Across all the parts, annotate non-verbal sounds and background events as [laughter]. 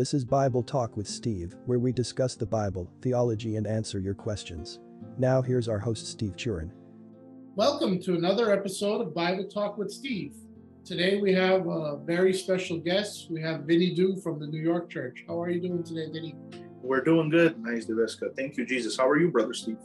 This is Bible Talk with Steve, where we discuss the Bible, theology, and answer your questions. Now, here's our host, Steve Churon. Welcome to another episode of Bible Talk with Steve. Today we have a very special guest. We have Vinnie Do from the New York Church. How are you doing today, Vinnie? We're doing good. Nice, Deveska. Thank you, Jesus. How are you, brother Steve?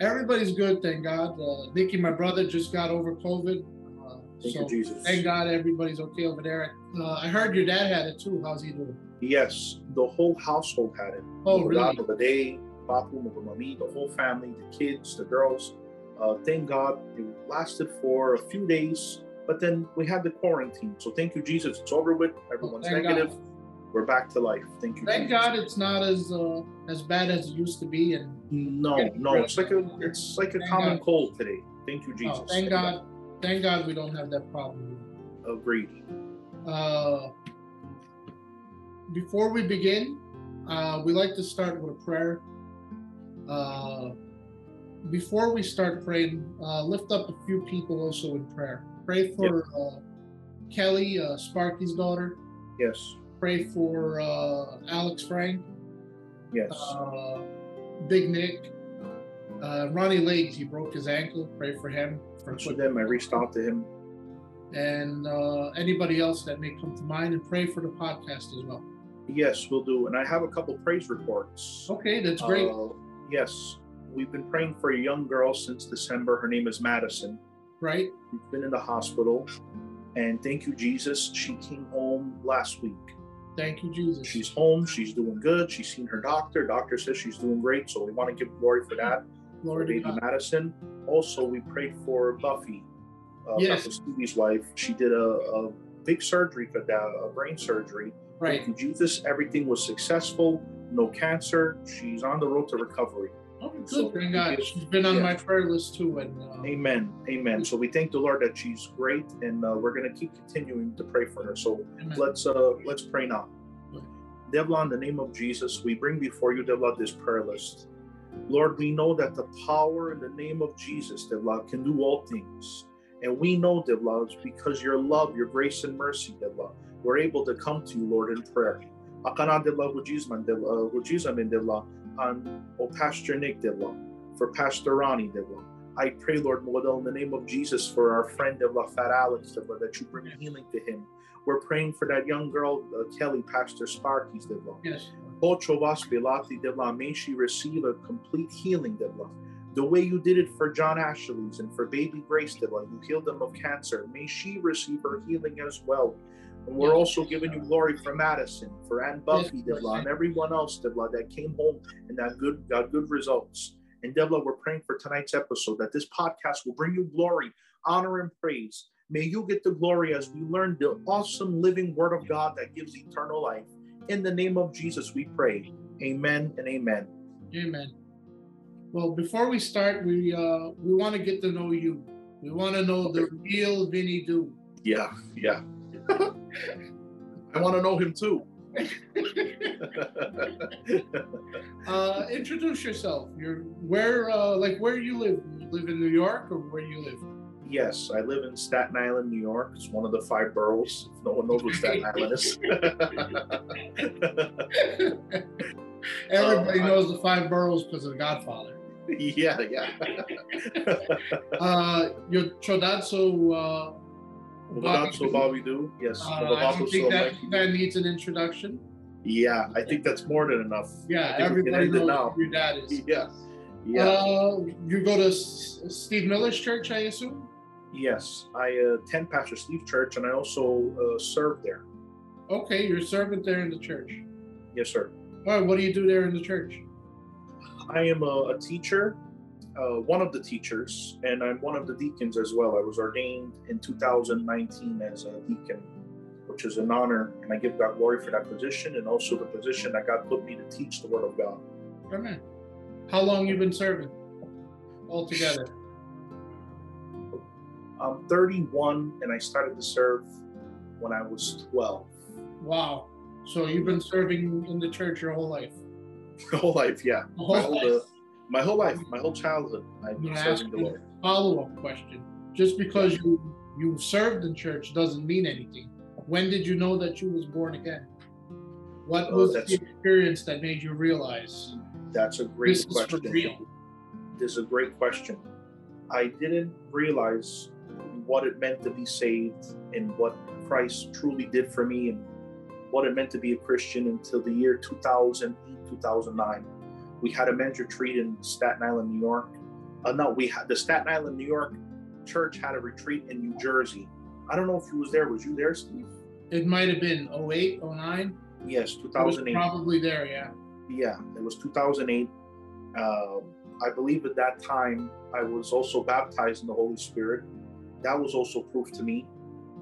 Everybody's good, thank God. Uh, Nicky, my brother, just got over COVID. Uh, Thank so you, Jesus. Thank God everybody's okay over there. Uh, I heard your dad had it too. How's he doing? Yes, the whole household had it. Oh, The really? The day, Papu, Mami, the whole family, the kids, the girls. Uh, thank God it lasted for a few days, but then we had the quarantine. So thank you, Jesus. It's over with. Everyone's Oh, negative. God. We're back to life. Thank you. Thank Jesus. God it's not as uh, as bad as it used to be. And No, no, it's like a it's like a Thank common God. cold today. Thank you, Jesus. oh, thank God, thank God we don't have that problem. Agreed. Uh, before we begin, uh, we like to start with a prayer. Uh, before we start praying, uh, lift up a few people also in prayer. Pray for uh, Kelly, uh, Sparky's daughter. Yes. Pray for uh, Alex Frank, Yes. uh, Big Nick, uh, Ronnie Legs. He broke his ankle. Pray for him. For so then I reached out to him. and uh, anybody else that may come to mind, and pray for the podcast as well. Yes, we'll do. And I have a couple praise reports. Okay, that's great. Uh, yes, we've been praying for a young girl since December. Her name is Madison. right? She's been in the hospital, and thank you, Jesus. She came home last week. Thank you, Jesus. She's home. She's doing good. She's seen her doctor. Doctor says she's doing great. So we want to give glory for that. For Glory to baby God. Madison. Also, we prayed for Buffy, uh, Yes. Stevie's wife. She did a, a big surgery, for a brain surgery. Right. Thank you, Jesus. Everything was successful. No cancer. She's on the road to recovery. Oh, good. So, Thank God. She's been on yes. my prayer list too, and uh, Amen. Amen. So we thank the Lord that she's great, and uh, we're going to keep continuing to pray for her. So amen. let's uh let's pray now. Right. Devla, in the name of Jesus, we bring before you, Devla, this prayer list. Lord, we know that the power in the name of Jesus, Devla, can do all things. And we know, Devla, it's because your love, your grace and mercy, Devla, we're able to come to you, Lord, in prayer. Akana Devla, hujizman, Devla, hujizamin, Devla, and oh, Pastor Nick, Devla, for Pastor Ronnie, Devla. I pray, Lord Model, in the name of Jesus, for our friend Devla, Fat Alex, Devla, that you bring healing to him. We're praying for that young girl, uh, Kelly, Pastor Sparky's, Devla. yes. Ocho vas pilati, Devla. May she receive a complete healing, Devla. The way you did it for John Ashley's and for baby Grace, Devla, you healed them of cancer. May she receive her healing as well. And we're also giving you glory for Madison, for Ann Buffy, Yes, Devla, and everyone else, Devla, that came home and that good got good results. And Devla, we're praying for tonight's episode that this podcast will bring you glory, honor, and praise. May you get the glory as we learn the awesome living word of God that gives eternal life. In the name of Jesus, we pray. Amen and amen. Amen. Well, before we start, we uh, we want to get to know you. We want to know the real Vinnie Do. Yeah, yeah. I want to know him too. [laughs] uh, introduce yourself. You're where, uh, like, where you live? You live in New York, or where you live? yes, I live in Staten Island, New York. It's one of the five boroughs. If no one knows what Staten Island is. [laughs] Everybody I- knows the five boroughs because of The Godfather. [laughs] yeah, yeah. Uh, your Chodazzo. Bobby do. Yes. Uh, I don't think that, that needs an introduction. Yeah, I think that's more than enough. Yeah, I think we can everybody knows now. who your dad is. [laughs] Yeah. Yeah. Uh, you go to S- Steve Miller's church, I assume. yes. I attend Pastor Steve Church and I also uh, serve there. Okay, you're a servant there in the church. Yes, sir. All right, what do you do there in the church? I am a, a teacher, uh, one of the teachers, and I'm one of the deacons as well. I was ordained in 2019 as a deacon, which is an honor, and I give God glory for that position and also the position that God put me to teach the Word of God. Amen. How long you been serving altogether? I'm 31, and I started to serve when I was 12. Wow. So you've been serving in the church your whole life. [laughs] Whole life, yeah. The whole, life. My whole life, my whole childhood, I've I'm been serving the Lord. a follow-up question. Just because you you served in church doesn't mean anything. When did you know that you was born again? What Oh, was the experience that made you realize That's a great this is for question. real? This is a great question. I didn't realize what it meant to be saved and what Christ truly did for me and what it meant to be a Christian until the year 2008, 2009. We had a men's retreat in Staten Island, New York. Uh, no, we had the Staten Island, New York church had a retreat in New Jersey. I don't know if you was there. Was you there, Steve? It might have been 08, 09. Yes, It was 2008. probably there, yeah. yeah, it was 2008. Um, I believe at that time I was also baptized in the Holy Spirit. That was also proof to me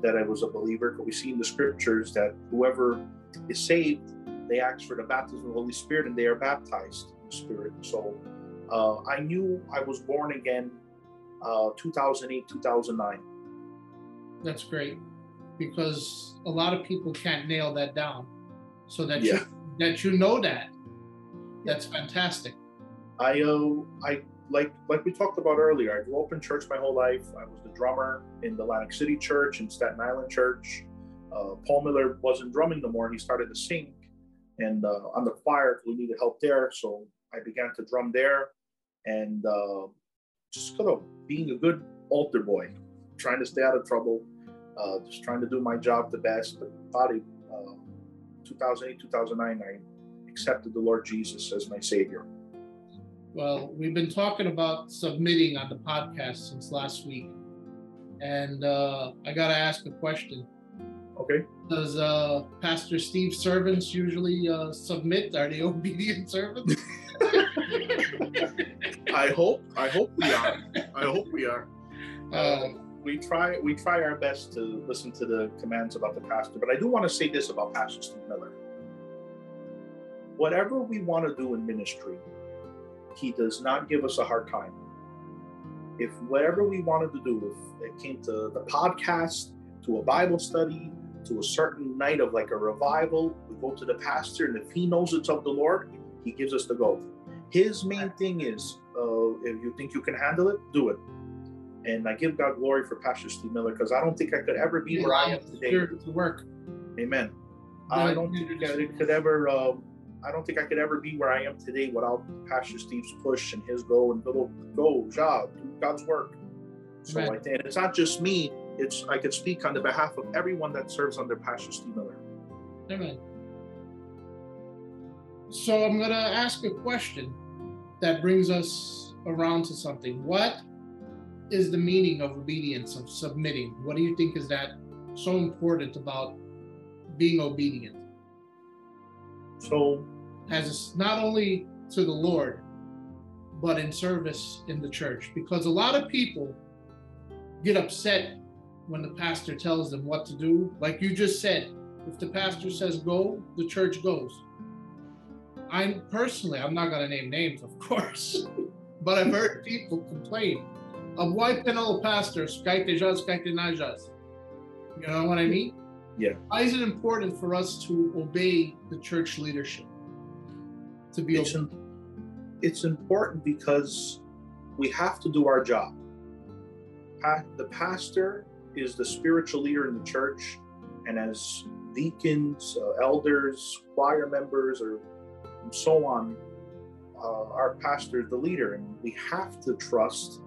that I was a believer. Because we see in the scriptures that whoever is saved, they ask for the baptism of the Holy Spirit and they are baptized Spirit. So uh, I knew I was born again uh, 2008, 2009. That's great because a lot of people can't nail that down. So that Yeah. you that you know that. That's fantastic. I uh, I like like we talked about earlier. I grew up in church my whole life. I was the drummer in the Atlantic City Church and Staten Island Church. Uh, Paul Miller wasn't drumming no more. He started to sing, and uh, on the choir we needed help there, so I began to drum there, and uh, just kind of being a good altar boy, trying to stay out of trouble, uh, just trying to do my job the best. But body, uh, 2008, 2009, I accepted the Lord Jesus as my Savior. Well, we've been talking about submitting on the podcast since last week. And uh, I got to ask a question. Okay. Does uh, Pastor Steve servants usually uh, submit? Are they [laughs] obedient servants? [laughs] I hope. I hope we are. I hope we are. Uh, [laughs] we try. We try our best to listen to the commands about the pastor. But I do want to say this about Pastor Steve Miller. Whatever we want to do in ministry, he does not give us a hard time. If whatever we wanted to do, if it came to the podcast, to a Bible study, to a certain night of like a revival, we go to the pastor, and if he knows it's of the Lord, he gives us the go. His main thing is, uh, if you think you can handle it, do it. And I give God glory for Pastor Steve Miller because I don't think I could ever be where I am today. To work. Amen. I don't think I could ever. Um, I don't think I could ever be where I am today without Pastor Steve's push and his go and go, go, job, do God's work. So Amen. I think and it's not just me. It's I could speak on the behalf of everyone that serves under Pastor Steve Miller. Amen. So I'm going to ask a question that brings us around to something. What is the meaning of obedience, of submitting? What do you think is that so important about being obedient? So As not only to the Lord, but in service in the church. Because a lot of people get upset when the pastor tells them what to do. Like you just said, if the pastor says go, the church goes. I'm personally, I'm not going to name names, of course, [laughs] but I've heard people complain of why penal pastors, kaitejas, kaitenajas. You know what I mean? Yeah. Why is it important for us to obey the church leadership? To be it's, obedient? it's important because we have to do our job. The pastor is the spiritual leader in the church, and as deacons, uh, elders, choir members, or and so on, uh, our pastor is the leader, and we have to trust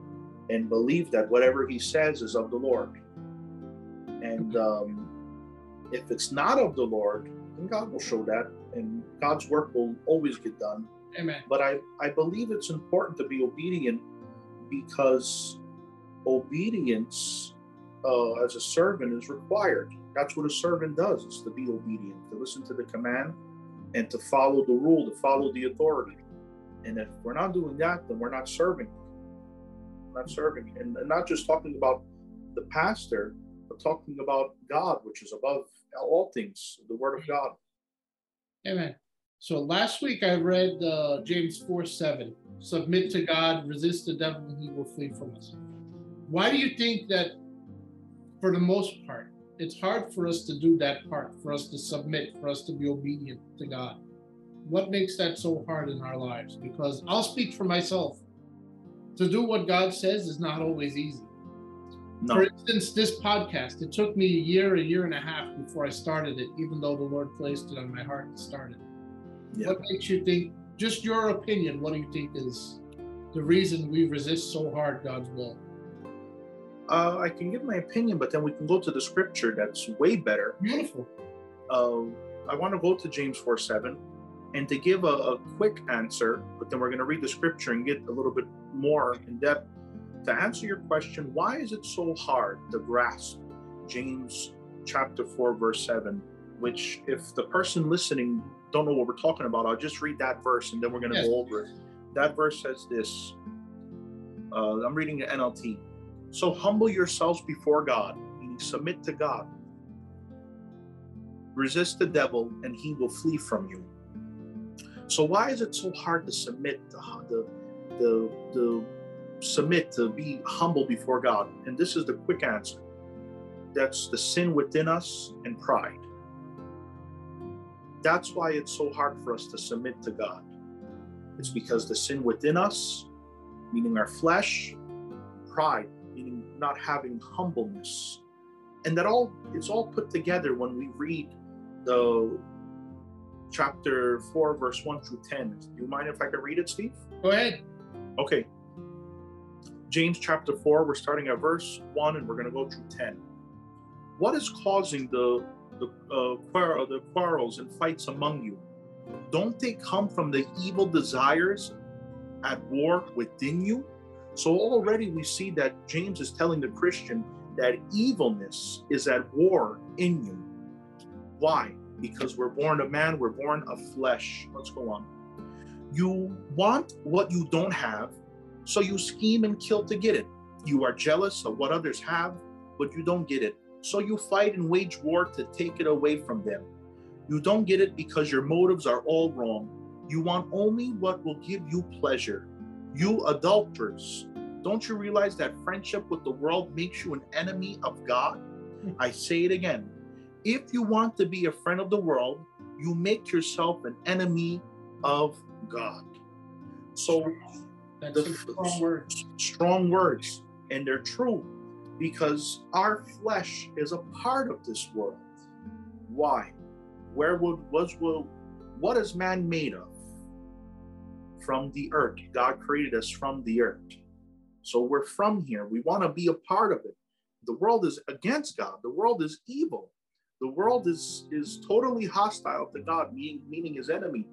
and believe that whatever he says is of the Lord. And um, if it's not of the Lord, then God will show that, and God's work will always get done Amen. but I, I believe it's important to be obedient because obedience uh, as a servant is required. That's what a servant does, is to be obedient, to listen to the command and to follow the rule, to follow the authority. And if we're not doing that, then we're not serving. Not serving. And, and not just talking about the pastor, but talking about God, which is above all things, the word of God. Amen. So last week I read uh, James 4 7. Submit to God, resist the devil, and he will flee from us. Why do you think that, for the most part, it's hard for us to do that part, for us to submit, for us to be obedient to God? What makes that so hard in our lives? Because I'll speak for myself. To do what God says is not always easy. No. For instance, this podcast, it took me a year, a year and a half before I started it, even though the Lord placed it on my heart to start it. Yeah. What makes you think, just your opinion, what do you think is the reason we resist so hard God's will? Uh, I can give my opinion, but then we can go to the scripture that's way better. Beautiful. Uh, I want to go to James 4 7 and to give a, a quick answer, but then we're going to read the scripture and get a little bit more in depth. To answer your question, why is it so hard to grasp James chapter 4, verse 7? Which, if the person listening don't know what we're talking about, I'll just read that verse and then we're going to Yes. go over it. That verse says this uh, I'm reading the NLT. So humble yourselves before God, meaning submit to God. Resist the devil, and he will flee from you. So why is it so hard to submit the the the, submit to be humble before God? And this is the quick answer. That's the sin within us and pride. That's why it's so hard for us to submit to God. It's because the sin within us, meaning our flesh, pride, not having humbleness. And that all it's all put together when we read the chapter 4, verse 1 through 10. Do you mind if I can read it, Steve? Go ahead. Okay. James chapter 4, we're starting at verse 1 and we're going to go through 10. What is causing the the, uh, quarrel, the quarrels and fights among you? Don't they come from the evil desires at war within you? So already we see that James is telling the Christian that evilness is at war in you. Why? Because we're born of man, we're born of flesh. Let's go on. You want what you don't have, so you scheme and kill to get it. You are jealous of what others have, but you don't get it. So you fight and wage war to take it away from them. You don't get it because your motives are all wrong. You want only what will give you pleasure. You adulterers, don't you realize that friendship with the world makes you an enemy of God? I say it again. If you want to be a friend of the world, you make yourself an enemy of God. So That's the strong word. strong words, and they're true because our flesh is a part of this world. Why? Where would was will what is man made of? From the earth. God created us from the earth. So we're from here. We want to be a part of it. The world is against God. The world is evil. The world is is totally hostile to God, meaning meaning his enemy.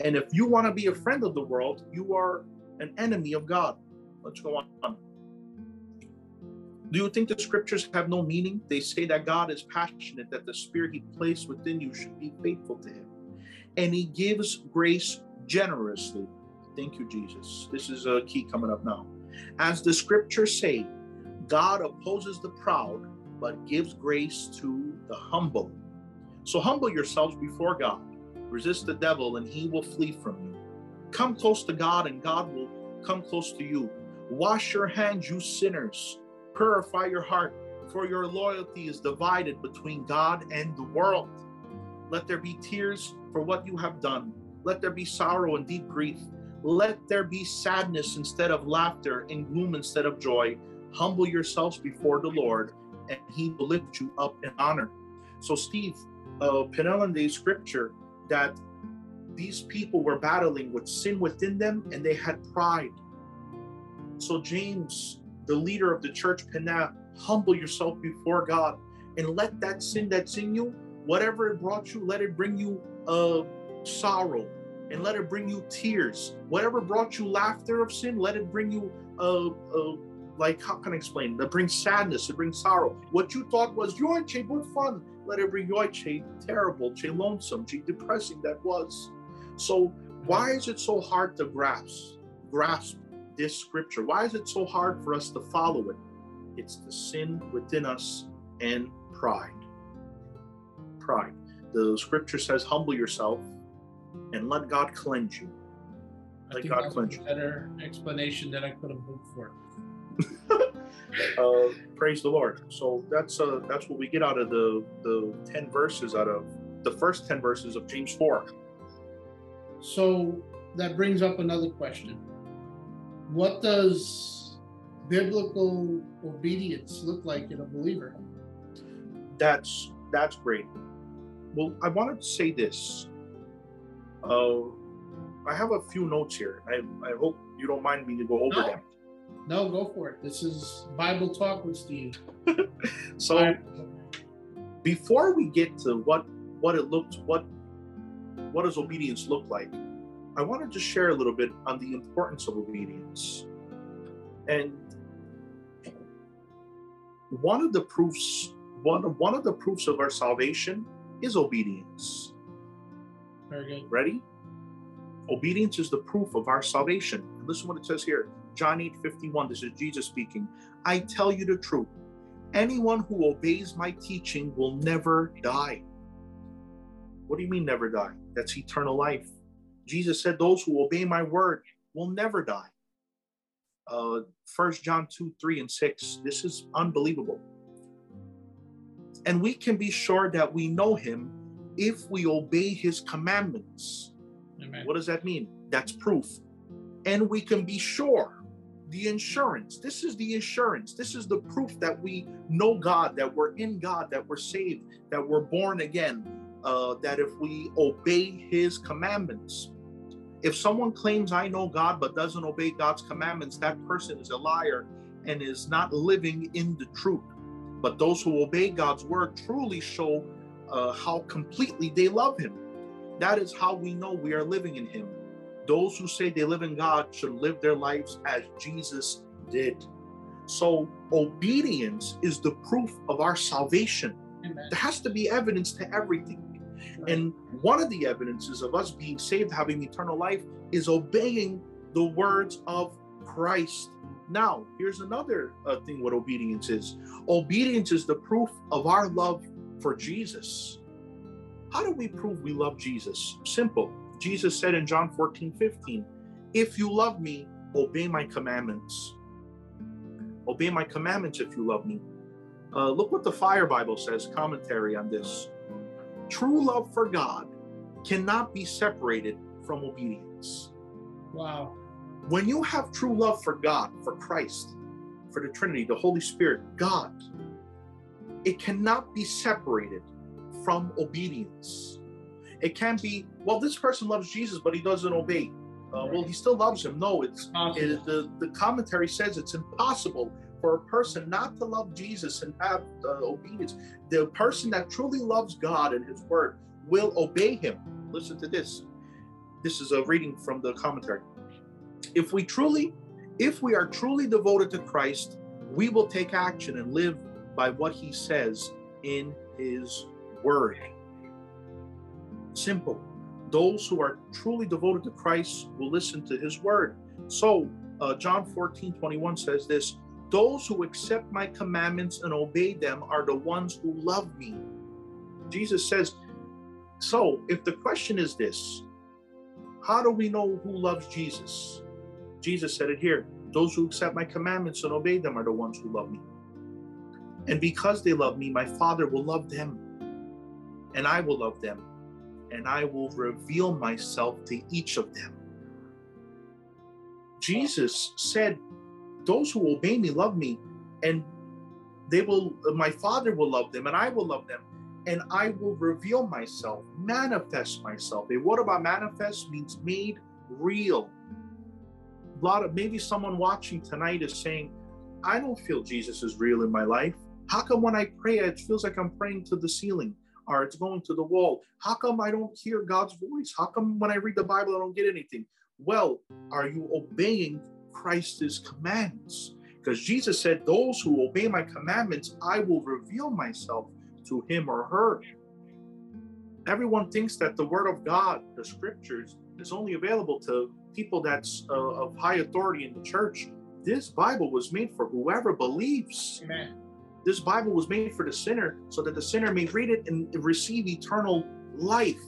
And if you want to be a friend of the world, you are an enemy of God. Let's go on. Do you think the scriptures have no meaning? They say that God is passionate, that the spirit he placed within you should be faithful to him. And he gives grace generously. Thank you, Jesus. This is a key coming up now. As the scriptures say, God opposes the proud, but gives grace to the humble. So humble yourselves before God. Resist the devil, and he will flee from you. Come close to God, and God will come close to you. Wash your hands, you sinners. Purify your heart, for your loyalty is divided between God and the world. Let there be tears for what you have done. Let there be sorrow and deep grief. Let there be sadness instead of laughter and gloom instead of joy. Humble yourselves before the Lord, and He will lift you up in honor. So, Steve, uh, the scripture that these people were battling with sin within them and they had pride. So, James, the leader of the church, Penel, humble yourself before God and let that sin that's in you, whatever it brought you, let it bring you uh, sorrow and let it bring you tears. Whatever brought you laughter of sin, let it bring you uh, like how can I explain? That brings sadness, it brings sorrow. What you thought was joy, good fun, let it bring joy, terrible, che lonesome, che depressing that was. So why is it so hard to grasp grasp this scripture? Why is it so hard for us to follow it? It's the sin within us and pride. Pride. The scripture says, humble yourself and let God cleanse you. I Let think God that's cleanse a you. better explanation than I could have hoped for. [laughs] uh, praise the Lord. So that's uh, that's what we get out of the the ten verses out of the first ten verses of James four. So that brings up another question. What does biblical obedience look like in a believer? That's that's great. Well, I wanted to say this. Uh, I have a few notes here. I, I hope you don't mind me to go over No. them. No, go for it. This is Bible talk with Steve. [laughs] So before we get to what what it looks what what does obedience look like, I wanted to share a little bit on the importance of obedience. And one of the proofs one one of the proofs of our salvation is obedience. Very good. Ready? Obedience is the proof of our salvation. And listen what it says here. John 8 51. This is Jesus speaking. I tell you the truth. Anyone who obeys my teaching will never die. What do you mean never die? That's eternal life. Jesus said, Those who obey my word will never die. Uh, 1 John 2 3 and 6. This is unbelievable. And we can be sure that we know him if we obey his commandments. Amen. What does that mean? That's proof. And we can be sure. The insurance. This is the insurance. This is the proof that we know God, that we're in God, that we're saved, that we're born again, uh, that if we obey his commandments. If someone claims, I know God, but doesn't obey God's commandments, that person is a liar and is not living in the truth. But those who obey God's word truly show uh, how completely they love him. That is how we know we are living in Him. Those who say they live in God should live their lives as Jesus did. So, obedience is the proof of our salvation. Amen. There has to be evidence to everything. And one of the evidences of us being saved, having eternal life, is obeying the words of Christ. Now, here's another uh, thing what obedience is obedience is the proof of our love for Jesus. How do we prove we love Jesus? Simple. Jesus said in John 14, 15, If you love me, obey my commandments. Obey my commandments if you love me. Uh, look what the Fire Bible says, commentary on this. True love for God cannot be separated from obedience. Wow. When you have true love for God, for Christ, for the Trinity, the Holy Spirit, God, it cannot be separated from obedience. It can't be, well, this person loves Jesus, but he doesn't obey. Uh, well, he still loves him. No, it's it, the, the commentary says it's impossible for a person not to love Jesus and have uh, obedience. The person that truly loves God and his word will obey him. Listen to this. This is a reading from the commentary. If we truly, if we are truly devoted to Christ, we will take action and live by what he says in his word. Simple. Those who are truly devoted to Christ will listen to his word. So, uh, John 14 21 says this Those who accept my commandments and obey them are the ones who love me. Jesus says, So, if the question is this, how do we know who loves Jesus? Jesus said it here Those who accept my commandments and obey them are the ones who love me. And because they love me, my Father will love them, and I will love them, and I will reveal myself to each of them. Jesus said, Those who obey me love me, and they will, my Father will love them, and I will love them, and I will reveal myself, manifest myself. And what about manifest means made real? A lot of maybe someone watching tonight is saying, I don't feel Jesus is real in my life. How come when I pray, it feels like I'm praying to the ceiling or it's going to the wall? How come I don't hear God's voice? How come when I read the Bible, I don't get anything? Well, are you obeying Christ's commands? Because Jesus said, Those who obey my commandments, I will reveal myself to him or her. Everyone thinks that the word of God, the scriptures, is only available to people that's uh, of high authority in the church. This Bible was made for whoever believes. Amen. This Bible was made for the sinner so that the sinner may read it and receive eternal life.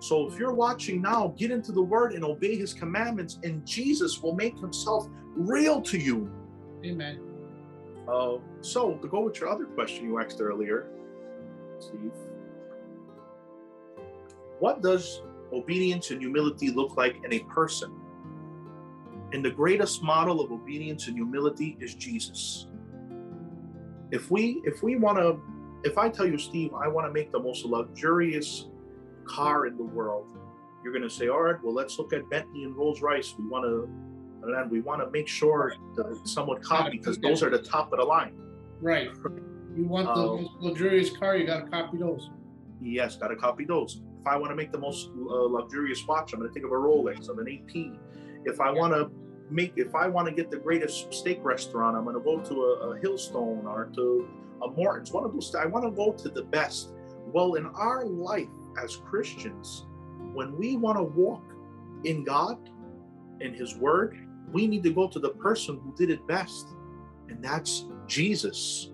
So if you're watching now, get into the word and obey his commandments, and Jesus will make himself real to you. Amen. Uh, so to go with your other question you asked earlier, Steve, what does obedience and humility look like in a person? And the greatest model of obedience and humility is Jesus. If we if we want to if I tell you, Steve, I want to make the most luxurious car in the world, you're going to say, all right, well, let's look at Bentley and Rolls Royce. We want to, and then we want to make sure that someone copy because those are the top of the line. Right. You want the Uh, most luxurious car, you got to copy those. Yes, got to copy those. If I want to make the most uh, luxurious watch, I'm going to think of a Rolex, of an AP. If I want to make, if I want to get the greatest steak restaurant, I'm going to go to a, a Hillstone or to a Morton's. One of those. I want to go to the best. Well, in our life as Christians, when we want to walk in God, in His Word, we need to go to the person who did it best, and that's Jesus.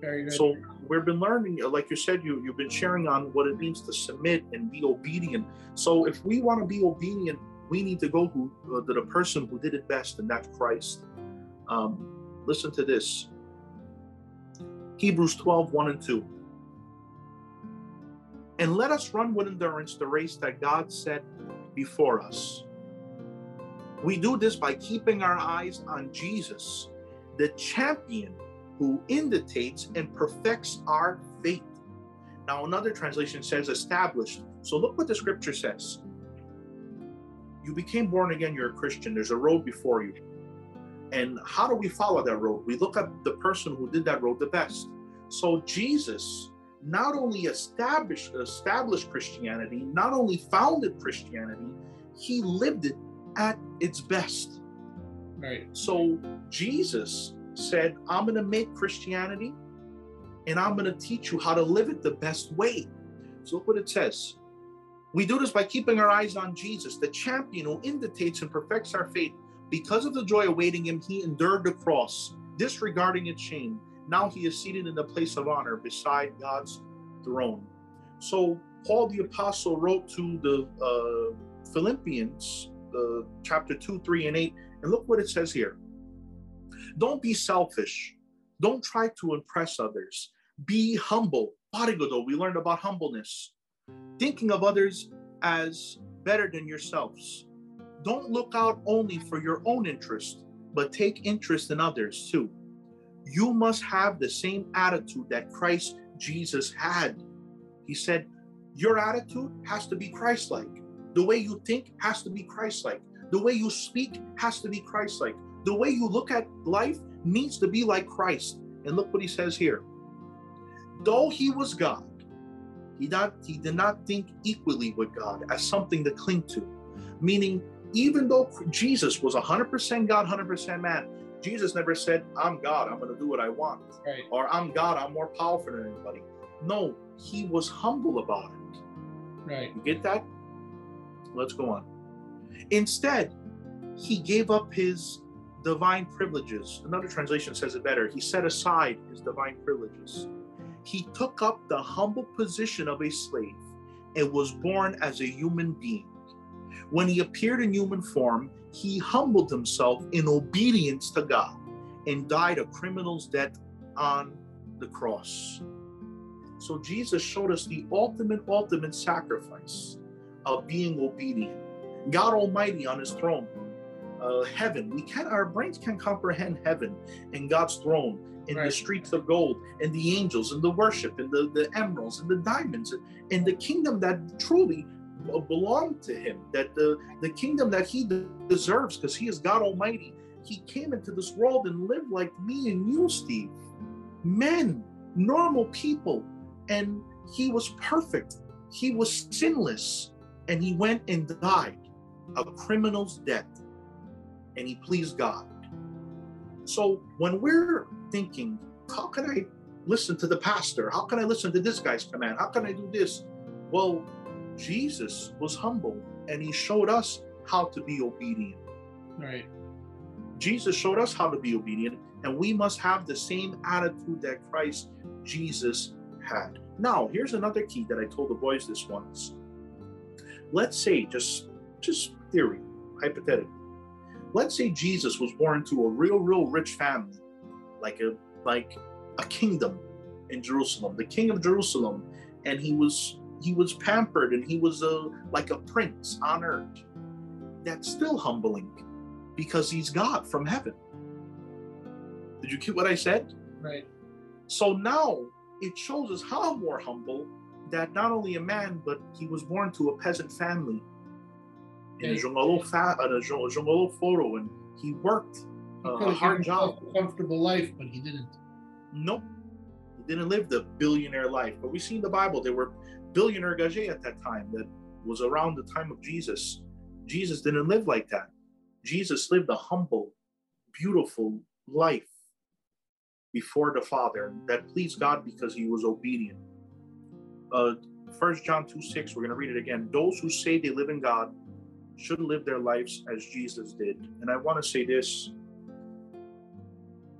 Very good. So we've been learning, uh, like you said, you you've been sharing on what it means to submit and be obedient. So if we want to be obedient, we need to go who, uh, to the person who did it best, and that's Christ. Um, listen to this. Hebrews 12, 1 and 2. And let us run with endurance the race that God set before us. We do this by keeping our eyes on Jesus, the champion who indicates and perfects our faith. Now, another translation says established. So look what the scripture says. You became born again, you're a Christian. There's a road before you. And how do we follow that road? We look at the person who did that road the best. So Jesus not only established established Christianity, not only founded Christianity, he lived it at its best. right. So Jesus said, I'm going to make Christianity and I'm going to teach you how to live it the best way. So look what it says. We do this by keeping our eyes on Jesus, the champion who indicates and perfects our faith. Because of the joy awaiting him, he endured the cross, disregarding its shame. Now he is seated in the place of honor beside God's throne. So Paul the apostle wrote to the uh, Philippians, uh, chapter 2, 3, and 8. And look what it says here. Don't be selfish. Don't try to impress others. Be humble. We learned about humbleness. Thinking of others as better than yourselves. Don't look out only for your own interest, but take interest in others too. You must have the same attitude that Christ Jesus had. He said, Your attitude has to be Christ like. The way you think has to be Christ like. The way you speak has to be Christ like. The way you look at life needs to be like Christ. And look what he says here. Though he was God, he, not, he did not think equally with God as something to cling to. Meaning, even though Jesus was 100% God, 100% man, Jesus never said, I'm God, I'm going to do what I want. Right. Or I'm God, I'm more powerful than anybody. No, he was humble about it. Right. You get that? Let's go on. Instead, he gave up his divine privileges. Another translation says it better. He set aside his divine privileges. He took up the humble position of a slave and was born as a human being. When he appeared in human form, he humbled himself in obedience to God and died a criminal's death on the cross. So Jesus showed us the ultimate, ultimate sacrifice of being obedient. God Almighty on his throne, uh, heaven. We can't, our brains can't comprehend heaven and God's throne and the streets of gold and the angels and the worship and the, the emeralds and the diamonds and, and the kingdom that truly belonged to him, that the, the kingdom that he de- deserves because he is God Almighty. He came into this world and lived like me and you, Steve. Men, normal people, and he was perfect. He was sinless, and he went and died a criminal's death, and he pleased God. So when we're thinking, how can I listen to the pastor? How can I listen to this guy's command? How can I do this? Well, Jesus was humble, and he showed us how to be obedient. Right. Jesus showed us how to be obedient, and we must have the same attitude that Christ Jesus had. Now, here's another key that I told the boys this once. Let's say, just just theory, hypothetically. Let's say Jesus was born to a real, real rich family, like a like a kingdom in Jerusalem, the king of Jerusalem, and he was he was pampered and he was a like a prince on earth. That's still humbling because he's God from heaven. Did you get what I said? Right. So now it shows us how more humble that not only a man, but he was born to a peasant family in a. Jongolo fa- a Jongolo photo, and he worked uh, a hard job. a comfortable life, but he didn't. Nope. He didn't live the billionaire life. But we see in the Bible there were billionaire gages at that time that was around the time of Jesus. Jesus didn't live like that. Jesus lived a humble, beautiful life before the Father that pleased God because he was obedient. Uh, 1 John 2 6, we're going to read it again. Those who say they live in God should live their lives as Jesus did. And I want to say this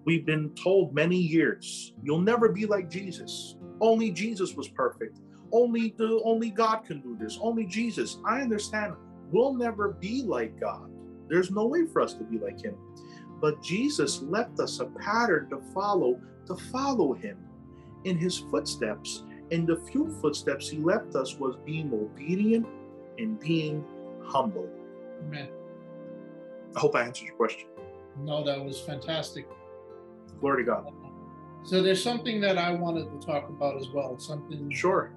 We've been told many years, you'll never be like Jesus. Only Jesus was perfect. Only the only God can do this. Only Jesus. I understand we'll never be like God. There's no way for us to be like him. But Jesus left us a pattern to follow, to follow him in his footsteps. And the few footsteps he left us was being obedient and being humble. Amen. I hope I answered your question. No, that was fantastic. Glory to God. So there's something that I wanted to talk about as well. Something Sure.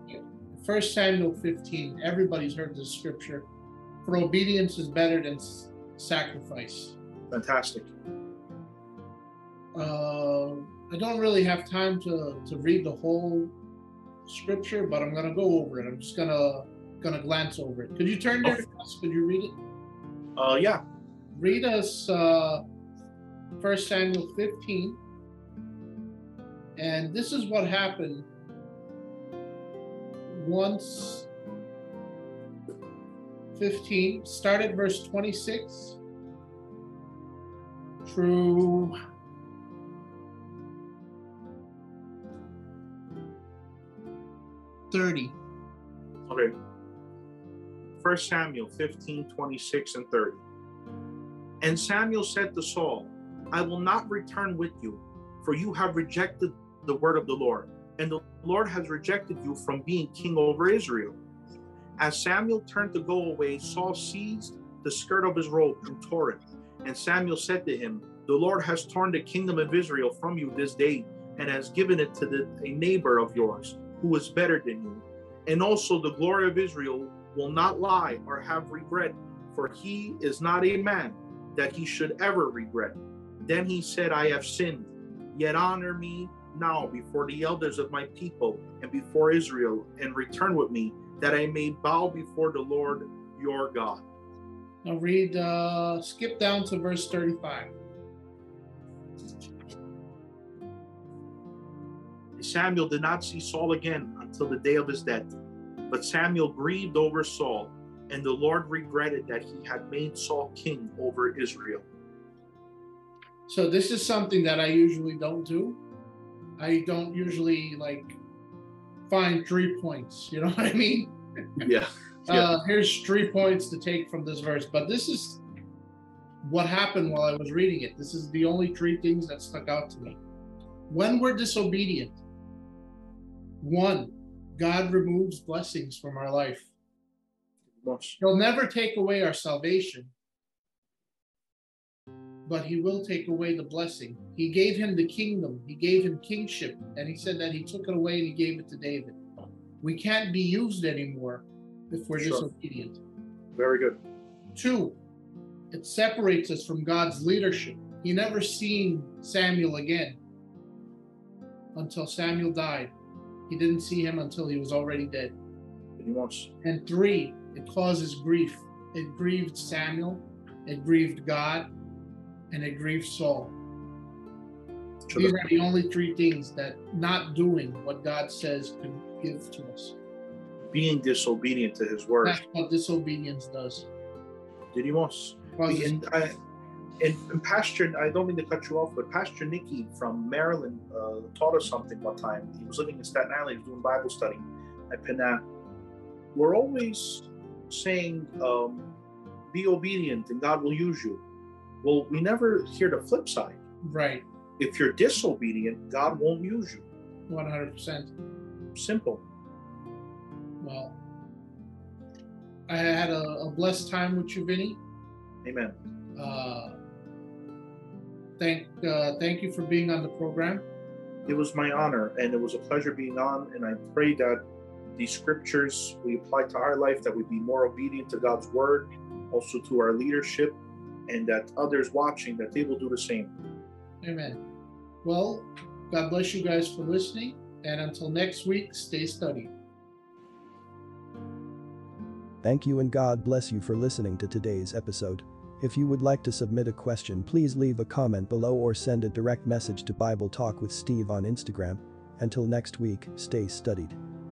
First Samuel 15. Everybody's heard this scripture. For obedience is better than sacrifice. Fantastic. Uh, I don't really have time to, to read the whole scripture, but I'm gonna go over it. I'm just gonna gonna glance over it. Could you turn there? Gus? Could you read it? Uh yeah. Read us uh, First Samuel 15, and this is what happened once. 15 start at verse 26 through Thirty. Okay. First Samuel 15, 26 and 30. And Samuel said to Saul, I will not return with you, for you have rejected the word of the Lord, and the Lord has rejected you from being king over Israel. As Samuel turned to go away, Saul seized the skirt of his robe and tore it. And Samuel said to him, The Lord has torn the kingdom of Israel from you this day, and has given it to the, a neighbor of yours, who is better than you. And also the glory of Israel will not lie or have regret, for he is not a man that he should ever regret. Then he said, I have sinned, yet honor me now before the elders of my people and before Israel, and return with me, that I may bow before the Lord your God. Now read, uh, skip down to verse 35. Samuel did not see Saul again until the day of his death. But Samuel grieved over Saul, and the Lord regretted that he had made Saul king over Israel. So this is something that I usually don't do. I don't usually like find three points. You know [laughs] what I mean? Yeah. Uh, here's three points to take from this verse, but this is what happened while I was reading it. This is the only three things that stuck out to me. When we're disobedient, one, God removes blessings from our life. He'll never take away our salvation, but he will take away the blessing. He gave him the kingdom, he gave him kingship, and he said that he took it away and he gave it to David. We can't be used anymore if we're Sure. disobedient. Very good. Two, it separates us from God's leadership. He never seen Samuel again until Samuel died. He didn't see him until he was already dead. And he wants. And three, it causes grief. It grieved Samuel, it grieved God, and it grieved Saul. These are the only three things that not doing what God says can give to us. being disobedient to his word. That's what disobedience does. Did he wants? Causes- And, and, Pastor, I don't mean to cut you off, but Pastor Nicky from Maryland uh, taught us something one time. He was living in Staten Island, he was doing Bible study at Penat. We're always saying, um, be obedient and God will use you. Well, we never hear the flip side. right, If you're disobedient, God won't use you. 100%. Simple. Well, I had a, a blessed time with you, Vinnie. Amen. Uh, thank uh, thank you for being on the program. It was my honor and it was a pleasure being on. And I pray that these scriptures we apply to our life, that we be more obedient to God's word, also to our leadership, and that others watching that they will do the same. Amen. Well, God bless you guys for listening. And until next week, stay studying. Thank you and God bless you for listening to today's episode. If you would like to submit a question, please leave a comment below or send a direct message to Bible Talk with Steve on Instagram. Until next week, stay studied.